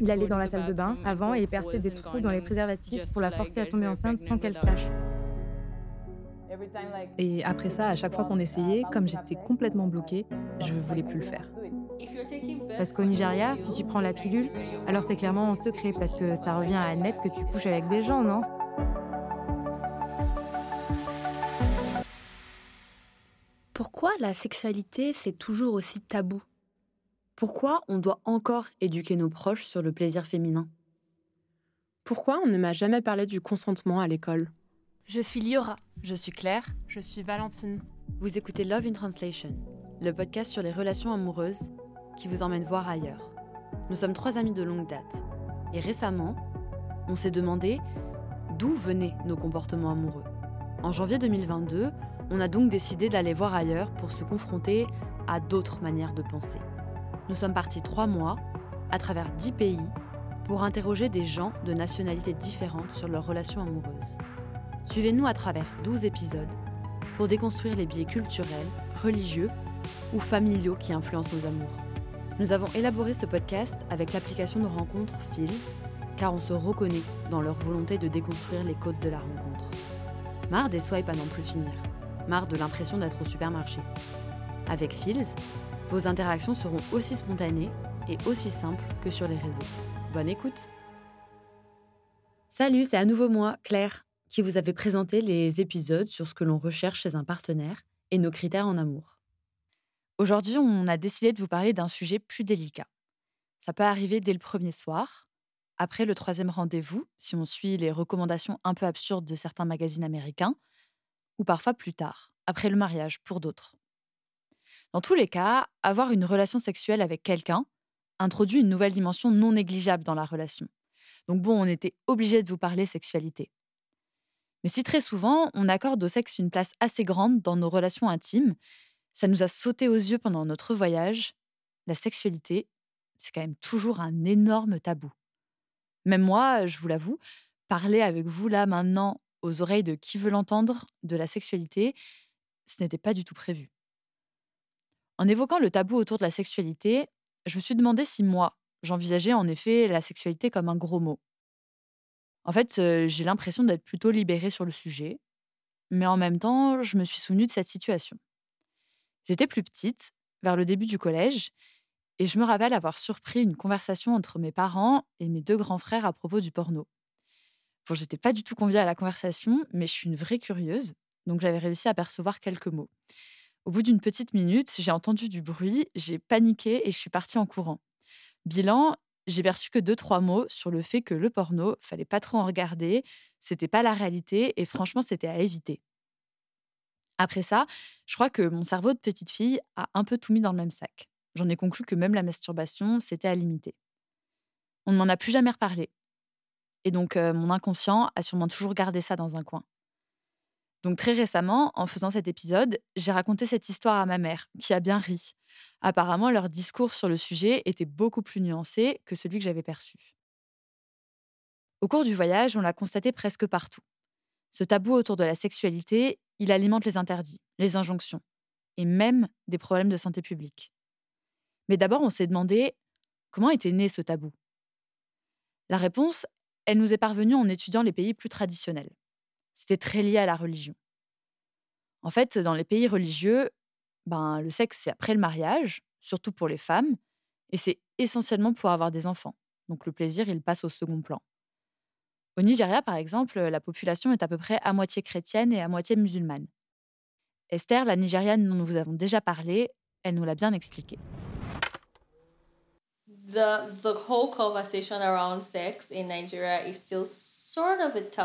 Il allait dans la salle de bain avant et perçait des trous dans les préservatifs pour la forcer à tomber enceinte sans qu'elle sache. Et après ça, à chaque fois qu'on essayait, comme j'étais complètement bloquée, je ne voulais plus le faire. Parce qu'au Nigeria, si tu prends la pilule, alors c'est clairement en secret parce que ça revient à admettre que tu couches avec des gens, non? Pourquoi la sexualité, c'est toujours aussi tabou? Pourquoi on doit encore éduquer nos proches sur le plaisir féminin? Pourquoi on ne m'a jamais parlé du consentement à l'école? Je suis Liora. Je suis Claire. Je suis Valentine. Vous écoutez Love in Translation, le podcast sur les relations amoureuses qui vous emmène voir ailleurs. Nous sommes trois amis de longue date. Et récemment, on s'est demandé d'où venaient nos comportements amoureux. En janvier 2022, on a donc décidé d'aller voir ailleurs pour se confronter à d'autres manières de penser. Nous sommes partis trois mois, à travers dix pays, pour interroger des gens de nationalités différentes sur leurs relations amoureuses. Suivez-nous à travers 12 épisodes pour déconstruire les biais culturels, religieux ou familiaux qui influencent nos amours. Nous avons élaboré ce podcast avec l'application de rencontre Feels, car on se reconnaît dans leur volonté de déconstruire les codes de la rencontre. Marre des swipes à n'en plus finir. Marre de l'impression d'être au supermarché. Avec Feels, vos interactions seront aussi spontanées et aussi simples que sur les réseaux. Bonne écoute Salut, c'est à nouveau moi, Claire, qui vous avait présenté les épisodes sur ce que l'on recherche chez un partenaire et nos critères en amour. Aujourd'hui, on a décidé de vous parler d'un sujet plus délicat. Ça peut arriver dès le premier soir, après le troisième rendez-vous, si on suit les recommandations un peu absurdes de certains magazines américains, ou parfois plus tard, après le mariage, pour d'autres. Dans tous les cas, avoir une relation sexuelle avec quelqu'un introduit une nouvelle dimension non négligeable dans la relation. Donc bon, on était obligé de vous parler sexualité. Mais si très souvent, on accorde au sexe une place assez grande dans nos relations intimes, ça nous a sauté aux yeux pendant notre voyage. La sexualité, c'est quand même toujours un énorme tabou. Même moi, je vous l'avoue, parler avec vous là maintenant aux oreilles de qui veut l'entendre de la sexualité, ce n'était pas du tout prévu. En évoquant le tabou autour de la sexualité, je me suis demandé si moi, j'envisageais en effet la sexualité comme un gros mot. En fait, euh, j'ai l'impression d'être plutôt libérée sur le sujet, mais en même temps, je me suis souvenue de cette situation. J'étais plus petite, vers le début du collège, et je me rappelle avoir surpris une conversation entre mes parents et mes deux grands frères à propos du porno. Bon, j'étais pas du tout conviée à la conversation, mais je suis une vraie curieuse, donc j'avais réussi à percevoir quelques mots. Au bout d'une petite minute, j'ai entendu du bruit, j'ai paniqué et je suis partie en courant. Bilan, j'ai perçu que deux trois mots sur le fait que le porno, fallait pas trop en regarder, c'était pas la réalité et franchement, c'était à éviter. Après ça, je crois que mon cerveau de petite fille a un peu tout mis dans le même sac. J'en ai conclu que même la masturbation, c'était à limiter. On ne m'en a plus jamais reparlé. Et donc, euh, mon inconscient a sûrement toujours gardé ça dans un coin. Donc, très récemment, en faisant cet épisode, j'ai raconté cette histoire à ma mère, qui a bien ri. Apparemment, leur discours sur le sujet était beaucoup plus nuancé que celui que j'avais perçu. Au cours du voyage, on l'a constaté presque partout. Ce tabou autour de la sexualité, il alimente les interdits, les injonctions, et même des problèmes de santé publique. Mais d'abord, on s'est demandé comment était né ce tabou. La réponse, elle nous est parvenue en étudiant les pays plus traditionnels. C'était très lié à la religion. En fait, dans les pays religieux, ben, le sexe, c'est après le mariage, surtout pour les femmes, et c'est essentiellement pour avoir des enfants. Donc le plaisir, il passe au second plan. Au Nigeria, par exemple, la population est à peu près à moitié chrétienne et à moitié musulmane. Esther, la Nigériane dont nous vous avons déjà parlé, elle nous l'a bien expliqué.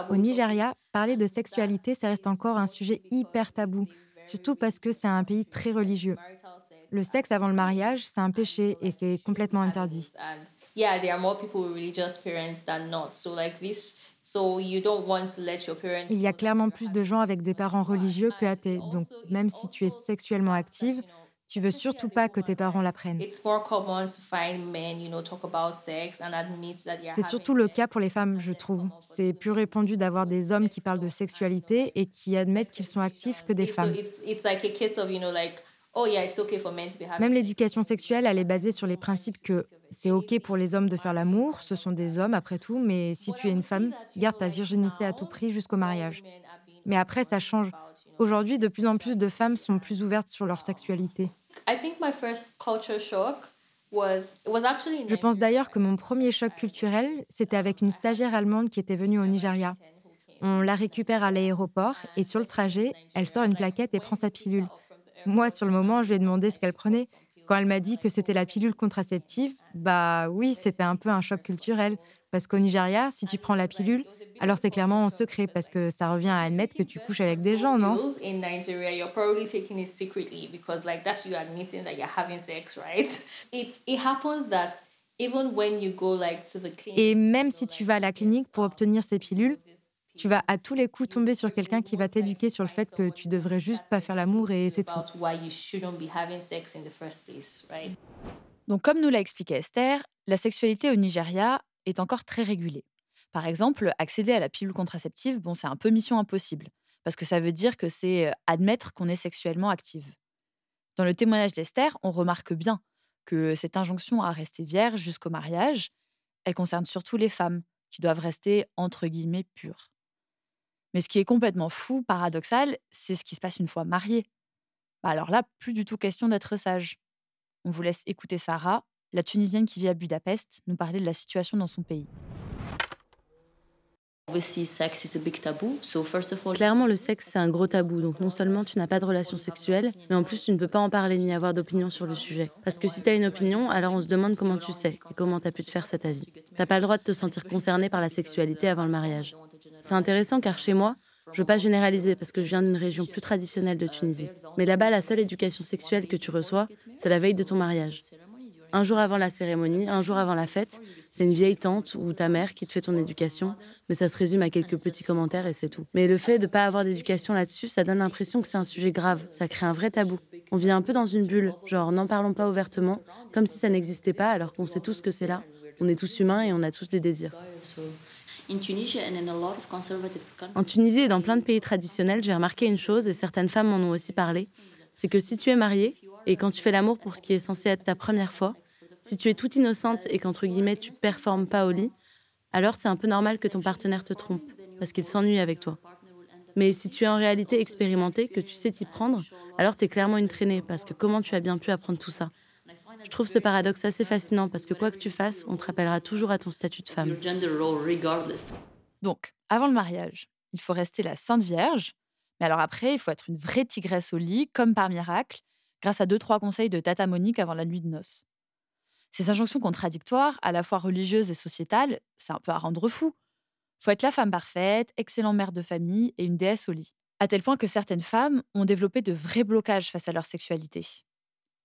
Au Nigeria, parler de sexualité, ça reste encore un sujet hyper tabou, surtout parce que c'est un pays très religieux. Le sexe avant le mariage, c'est un péché et c'est complètement interdit. Il y a clairement plus de gens avec des parents religieux que athées, donc même si tu es sexuellement active, tu veux surtout pas que tes parents l'apprennent. C'est surtout le cas pour les femmes, je trouve. C'est plus répandu d'avoir des hommes qui parlent de sexualité et qui admettent qu'ils sont actifs que des femmes. Même l'éducation sexuelle, elle est basée sur les principes que c'est OK pour les hommes de faire l'amour, ce sont des hommes après tout, mais si tu es une femme, garde ta virginité à tout prix jusqu'au mariage. Mais après, ça change. Aujourd'hui, de plus en plus de femmes sont plus ouvertes sur leur sexualité. Je pense d'ailleurs que mon premier choc culturel, c'était avec une stagiaire allemande qui était venue au Nigeria. On la récupère à l'aéroport et sur le trajet, elle sort une plaquette et prend sa pilule. Moi, sur le moment, je lui ai demandé ce qu'elle prenait. Quand elle m'a dit que c'était la pilule contraceptive, bah oui, c'était un peu un choc culturel. Parce qu'au Nigeria, si tu prends la pilule, alors c'est clairement en secret, parce que ça revient à admettre que tu couches avec des gens, non? Et même si tu vas à la clinique pour obtenir ces pilules, tu vas à tous les coups tomber sur quelqu'un qui va t'éduquer sur le fait que tu devrais juste pas faire l'amour et c'est tout. Donc comme nous l'a expliqué Esther, la sexualité au Nigeria est encore très régulée. Par exemple, accéder à la pilule contraceptive, bon, c'est un peu mission impossible, parce que ça veut dire que c'est euh, admettre qu'on est sexuellement active. Dans le témoignage d'Esther, on remarque bien que cette injonction à rester vierge jusqu'au mariage, elle concerne surtout les femmes, qui doivent rester entre guillemets pures. Mais ce qui est complètement fou, paradoxal, c'est ce qui se passe une fois marié. Bah alors là, plus du tout question d'être sage. On vous laisse écouter Sarah, la Tunisienne qui vit à Budapest, nous parler de la situation dans son pays. Clairement, le sexe, c'est un gros tabou. Donc, non seulement tu n'as pas de relation sexuelle, mais en plus, tu ne peux pas en parler ni avoir d'opinion sur le sujet. Parce que si tu as une opinion, alors on se demande comment tu sais et comment tu as pu te faire cet avis. Tu n'as pas le droit de te sentir concerné par la sexualité avant le mariage. C'est intéressant car chez moi, je ne veux pas généraliser parce que je viens d'une région plus traditionnelle de Tunisie. Mais là-bas, la seule éducation sexuelle que tu reçois, c'est la veille de ton mariage. Un jour avant la cérémonie, un jour avant la fête, c'est une vieille tante ou ta mère qui te fait ton éducation, mais ça se résume à quelques petits commentaires et c'est tout. Mais le fait de ne pas avoir d'éducation là-dessus, ça donne l'impression que c'est un sujet grave, ça crée un vrai tabou. On vit un peu dans une bulle, genre n'en parlons pas ouvertement, comme si ça n'existait pas alors qu'on sait tous que c'est là. On est tous humains et on a tous des désirs. En Tunisie et dans plein de pays traditionnels, j'ai remarqué une chose, et certaines femmes m'en ont aussi parlé, c'est que si tu es mariée, et quand tu fais l'amour pour ce qui est censé être ta première fois, si tu es toute innocente et qu'entre guillemets tu performes pas au lit, alors c'est un peu normal que ton partenaire te trompe, parce qu'il s'ennuie avec toi. Mais si tu es en réalité expérimenté, que tu sais t'y prendre, alors tu es clairement une traînée, parce que comment tu as bien pu apprendre tout ça? Je trouve ce paradoxe assez fascinant parce que quoi que tu fasses, on te rappellera toujours à ton statut de femme. Donc, avant le mariage, il faut rester la Sainte Vierge. Mais alors après, il faut être une vraie tigresse au lit, comme par miracle, grâce à deux, trois conseils de Tata Monique avant la nuit de noces. Ces injonctions contradictoires, à la fois religieuses et sociétales, c'est un peu à rendre fou. Faut être la femme parfaite, excellente mère de famille et une déesse au lit. À tel point que certaines femmes ont développé de vrais blocages face à leur sexualité.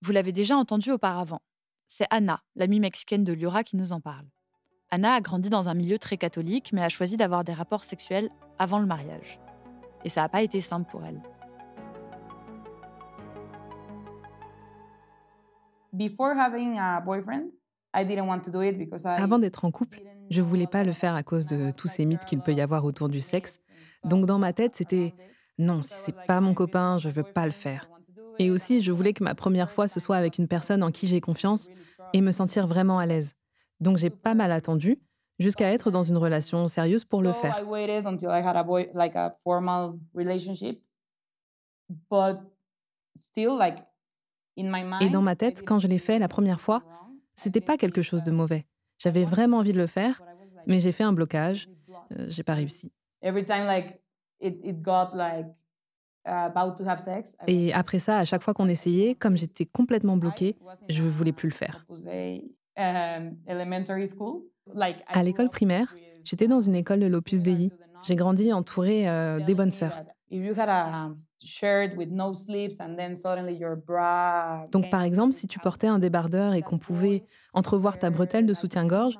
Vous l'avez déjà entendu auparavant. C'est Anna, l'amie mexicaine de Liora, qui nous en parle. Anna a grandi dans un milieu très catholique, mais a choisi d'avoir des rapports sexuels avant le mariage. Et ça n'a pas été simple pour elle. Avant d'être en couple, je voulais pas le faire à cause de tous ces mythes qu'il peut y avoir autour du sexe. Donc dans ma tête, c'était non, si c'est pas mon copain, je veux pas le faire. Et aussi, je voulais que ma première fois, ce soit avec une personne en qui j'ai confiance et me sentir vraiment à l'aise. Donc j'ai pas mal attendu jusqu'à être dans une relation sérieuse pour le faire. Et dans ma tête, quand je l'ai fait la première fois, c'était pas quelque chose de mauvais. J'avais vraiment envie de le faire, mais j'ai fait un blocage. Euh, j'ai pas réussi. Et après ça, à chaque fois qu'on essayait, comme j'étais complètement bloquée, je ne voulais plus le faire. À l'école primaire, j'étais dans une école de l'Opus Dei. J'ai grandi entourée euh, des bonnes sœurs. Donc par exemple, si tu portais un débardeur et qu'on pouvait entrevoir ta bretelle de soutien-gorge,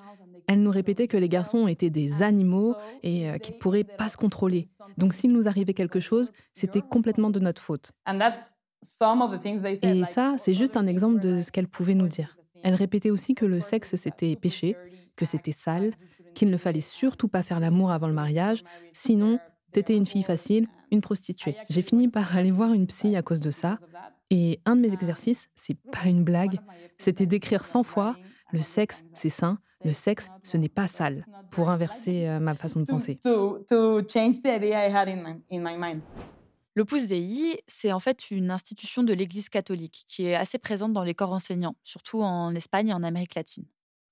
elle nous répétait que les garçons étaient des animaux et euh, qu'ils ne pourraient pas se contrôler. Donc s'il nous arrivait quelque chose, c'était complètement de notre faute. Et ça, c'est juste un exemple de ce qu'elle pouvait nous dire. Elle répétait aussi que le sexe, c'était péché, que c'était sale, qu'il ne fallait surtout pas faire l'amour avant le mariage, sinon, t'étais une fille facile, une prostituée. J'ai fini par aller voir une psy à cause de ça, Et un de mes exercices, c'est pas une blague, c'était d'écrire 100 fois le sexe, c'est sain, le sexe, ce n'est pas sale, pour inverser euh, ma façon de penser. L'Opus Dei, c'est en fait une institution de l'Église catholique qui est assez présente dans les corps enseignants, surtout en Espagne et en Amérique latine.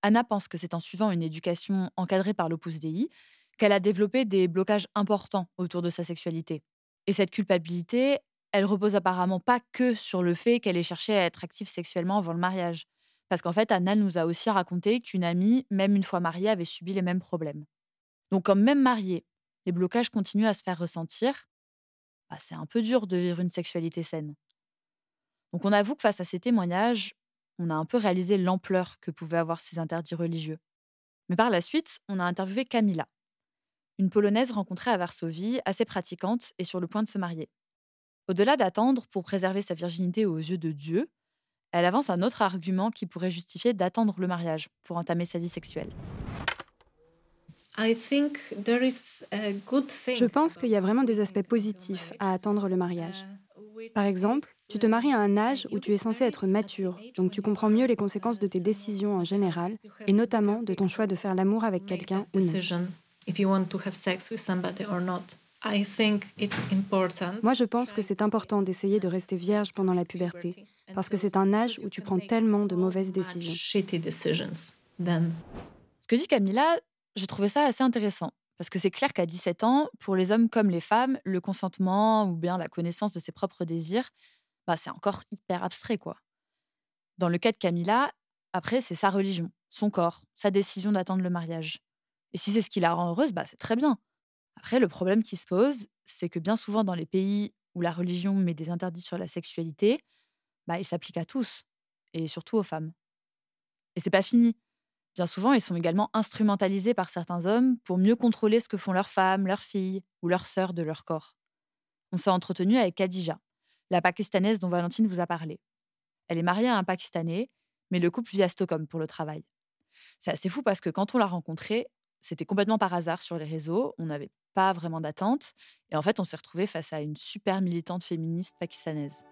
Anna pense que c'est en suivant une éducation encadrée par l'Opus Dei qu'elle a développé des blocages importants autour de sa sexualité. Et cette culpabilité, elle repose apparemment pas que sur le fait qu'elle ait cherché à être active sexuellement avant le mariage. Parce qu'en fait, Anna nous a aussi raconté qu'une amie, même une fois mariée, avait subi les mêmes problèmes. Donc, comme même mariée, les blocages continuent à se faire ressentir, bah, c'est un peu dur de vivre une sexualité saine. Donc, on avoue que face à ces témoignages, on a un peu réalisé l'ampleur que pouvaient avoir ces interdits religieux. Mais par la suite, on a interviewé Camila, une Polonaise rencontrée à Varsovie, assez pratiquante et sur le point de se marier. Au-delà d'attendre pour préserver sa virginité aux yeux de Dieu, elle avance un autre argument qui pourrait justifier d'attendre le mariage pour entamer sa vie sexuelle. Je pense qu'il y a vraiment des aspects positifs à attendre le mariage. Par exemple, tu te maries à un âge où tu es censé être mature, donc tu comprends mieux les conséquences de tes décisions en général, et notamment de ton choix de faire l'amour avec quelqu'un ou non. Moi, je pense que c'est important d'essayer de rester vierge pendant la puberté, parce que c'est un âge où tu prends tellement de mauvaises décisions. Ce que dit Camilla, j'ai trouvé ça assez intéressant. Parce que c'est clair qu'à 17 ans, pour les hommes comme les femmes, le consentement ou bien la connaissance de ses propres désirs, bah, c'est encore hyper abstrait, quoi. Dans le cas de Camilla, après, c'est sa religion, son corps, sa décision d'attendre le mariage. Et si c'est ce qui la rend heureuse, bah, c'est très bien. Après, le problème qui se pose, c'est que bien souvent dans les pays où la religion met des interdits sur la sexualité, bah, il s'applique à tous, et surtout aux femmes. Et c'est pas fini. Bien souvent, ils sont également instrumentalisés par certains hommes pour mieux contrôler ce que font leurs femmes, leurs filles ou leurs sœurs de leur corps. On s'est entretenu avec Khadija, la pakistanaise dont Valentine vous a parlé. Elle est mariée à un Pakistanais, mais le couple vit à Stockholm pour le travail. C'est assez fou parce que quand on l'a rencontrée, c'était complètement par hasard sur les réseaux, on n'avait pas vraiment d'attente, et en fait on s'est retrouvé face à une super militante féministe pakistanaise.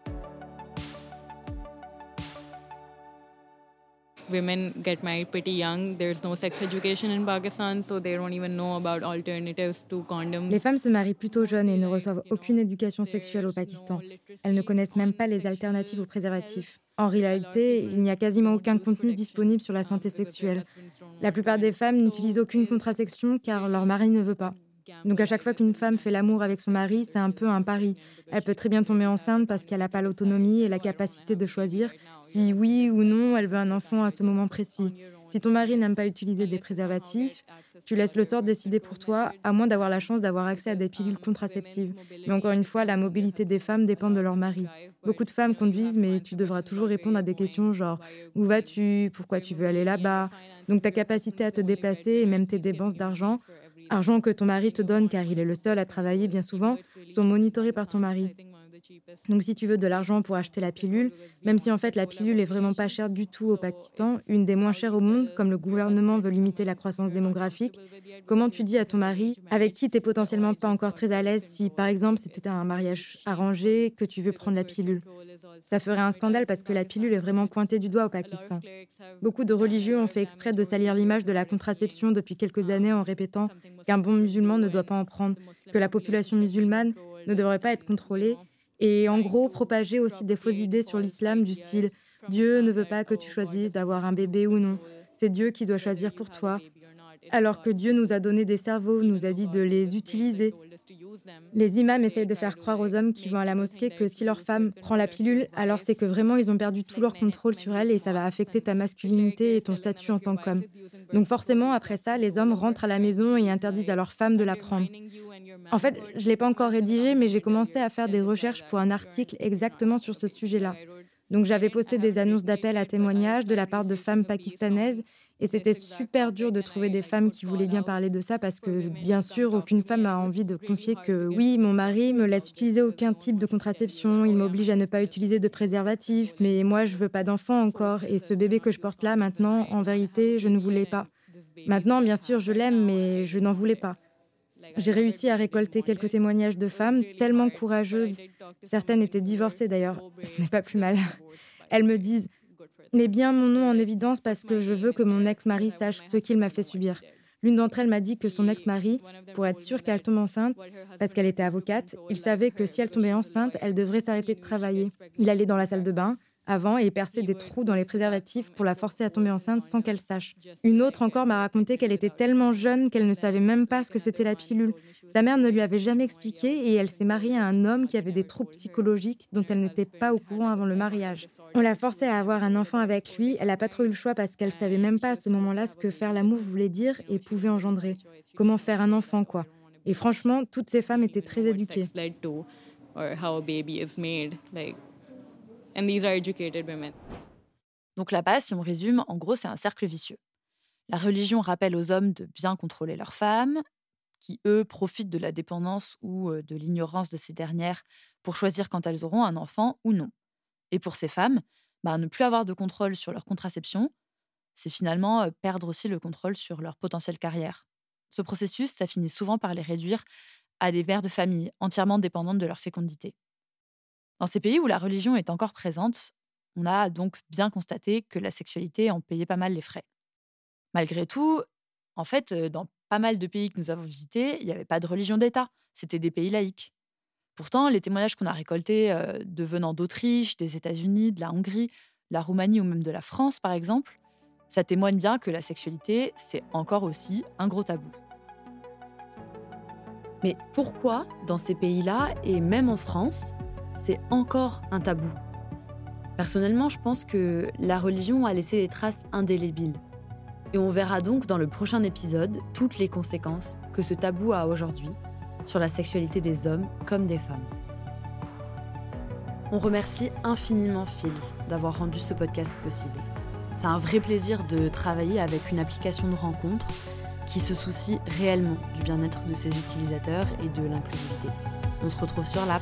Women get married pretty young. There's no sex education in Pakistan, so they don't even know about alternatives to condoms. Les femmes se marient plutôt jeunes et ne reçoivent aucune éducation sexuelle au Pakistan. Elles ne connaissent même pas les alternatives aux préservatifs. En réalité, il n'y a quasiment aucun contenu disponible sur la santé sexuelle. La plupart des femmes n'utilisent aucune contraception car leur mari ne veut pas. Donc à chaque fois qu'une femme fait l'amour avec son mari, c'est un peu un pari. Elle peut très bien tomber enceinte parce qu'elle n'a pas l'autonomie et la capacité de choisir si oui ou non elle veut un enfant à ce moment précis. Si ton mari n'aime pas utiliser des préservatifs, tu laisses le sort décider pour toi, à moins d'avoir la chance d'avoir accès à des pilules contraceptives. Mais encore une fois, la mobilité des femmes dépend de leur mari. Beaucoup de femmes conduisent, mais tu devras toujours répondre à des questions genre où vas-tu, pourquoi tu veux aller là-bas? Donc ta capacité à te déplacer et même tes dépenses d'argent argent que ton mari te donne car il est le seul à travailler bien souvent, sont monitorés par ton mari. Donc si tu veux de l'argent pour acheter la pilule, même si en fait la pilule est vraiment pas chère du tout au Pakistan, une des moins chères au monde, comme le gouvernement veut limiter la croissance démographique, comment tu dis à ton mari, avec qui tu n'es potentiellement pas encore très à l'aise, si par exemple c'était un mariage arrangé, que tu veux prendre la pilule? Ça ferait un scandale parce que la pilule est vraiment pointée du doigt au Pakistan. Beaucoup de religieux ont fait exprès de salir l'image de la contraception depuis quelques années en répétant qu'un bon musulman ne doit pas en prendre, que la population musulmane ne devrait pas être contrôlée et en gros propager aussi des fausses idées sur l'islam du style Dieu ne veut pas que tu choisisses d'avoir un bébé ou non, c'est Dieu qui doit choisir pour toi. Alors que Dieu nous a donné des cerveaux, nous a dit de les utiliser. Les imams essayent de faire croire aux hommes qui vont à la mosquée que si leur femme prend la pilule, alors c'est que vraiment ils ont perdu tout leur contrôle sur elle et ça va affecter ta masculinité et ton statut en tant qu'homme. Donc forcément, après ça, les hommes rentrent à la maison et interdisent à leur femme de la prendre. En fait, je ne l'ai pas encore rédigé, mais j'ai commencé à faire des recherches pour un article exactement sur ce sujet-là. Donc j'avais posté des annonces d'appel à témoignages de la part de femmes pakistanaises et c'était super dur de trouver des femmes qui voulaient bien parler de ça parce que bien sûr aucune femme a envie de confier que oui mon mari me laisse utiliser aucun type de contraception, il m'oblige à ne pas utiliser de préservatif, mais moi je veux pas d'enfant encore et ce bébé que je porte là maintenant en vérité je ne voulais pas. Maintenant bien sûr je l'aime mais je n'en voulais pas. J'ai réussi à récolter quelques témoignages de femmes tellement courageuses. Certaines étaient divorcées d'ailleurs. Ce n'est pas plus mal. Elles me disent Mets bien mon nom en évidence parce que je veux que mon ex-mari sache ce qu'il m'a fait subir. L'une d'entre elles m'a dit que son ex-mari, pour être sûr qu'elle tombe enceinte, parce qu'elle était avocate, il savait que si elle tombait enceinte, elle devrait s'arrêter de travailler. Il allait dans la salle de bain, avant et percer des trous dans les préservatifs pour la forcer à tomber enceinte sans qu'elle sache. Une autre encore m'a raconté qu'elle était tellement jeune qu'elle ne savait même pas ce que c'était la pilule. Sa mère ne lui avait jamais expliqué et elle s'est mariée à un homme qui avait des troubles psychologiques dont elle n'était pas au courant avant le mariage. On l'a forcée à avoir un enfant avec lui, elle n'a pas trop eu le choix parce qu'elle savait même pas à ce moment-là ce que faire l'amour voulait dire et pouvait engendrer. Comment faire un enfant, quoi? Et franchement, toutes ces femmes étaient très éduquées. And these are educated women. Donc là-bas, si on résume, en gros, c'est un cercle vicieux. La religion rappelle aux hommes de bien contrôler leurs femmes, qui, eux, profitent de la dépendance ou euh, de l'ignorance de ces dernières pour choisir quand elles auront un enfant ou non. Et pour ces femmes, bah, ne plus avoir de contrôle sur leur contraception, c'est finalement euh, perdre aussi le contrôle sur leur potentielle carrière. Ce processus, ça finit souvent par les réduire à des mères de famille entièrement dépendantes de leur fécondité. Dans ces pays où la religion est encore présente, on a donc bien constaté que la sexualité en payait pas mal les frais. Malgré tout, en fait, euh, dans pas mal de pays que nous avons visités, il n'y avait pas de religion d'État, c'était des pays laïques. Pourtant, les témoignages qu'on a récoltés euh, venant d'Autriche, des États-Unis, de la Hongrie, de la Roumanie ou même de la France, par exemple, ça témoigne bien que la sexualité, c'est encore aussi un gros tabou. Mais pourquoi, dans ces pays-là, et même en France, c'est encore un tabou. Personnellement, je pense que la religion a laissé des traces indélébiles. Et on verra donc dans le prochain épisode toutes les conséquences que ce tabou a aujourd'hui sur la sexualité des hommes comme des femmes. On remercie infiniment Phils d'avoir rendu ce podcast possible. C'est un vrai plaisir de travailler avec une application de rencontre qui se soucie réellement du bien-être de ses utilisateurs et de l'inclusivité. On se retrouve sur l'app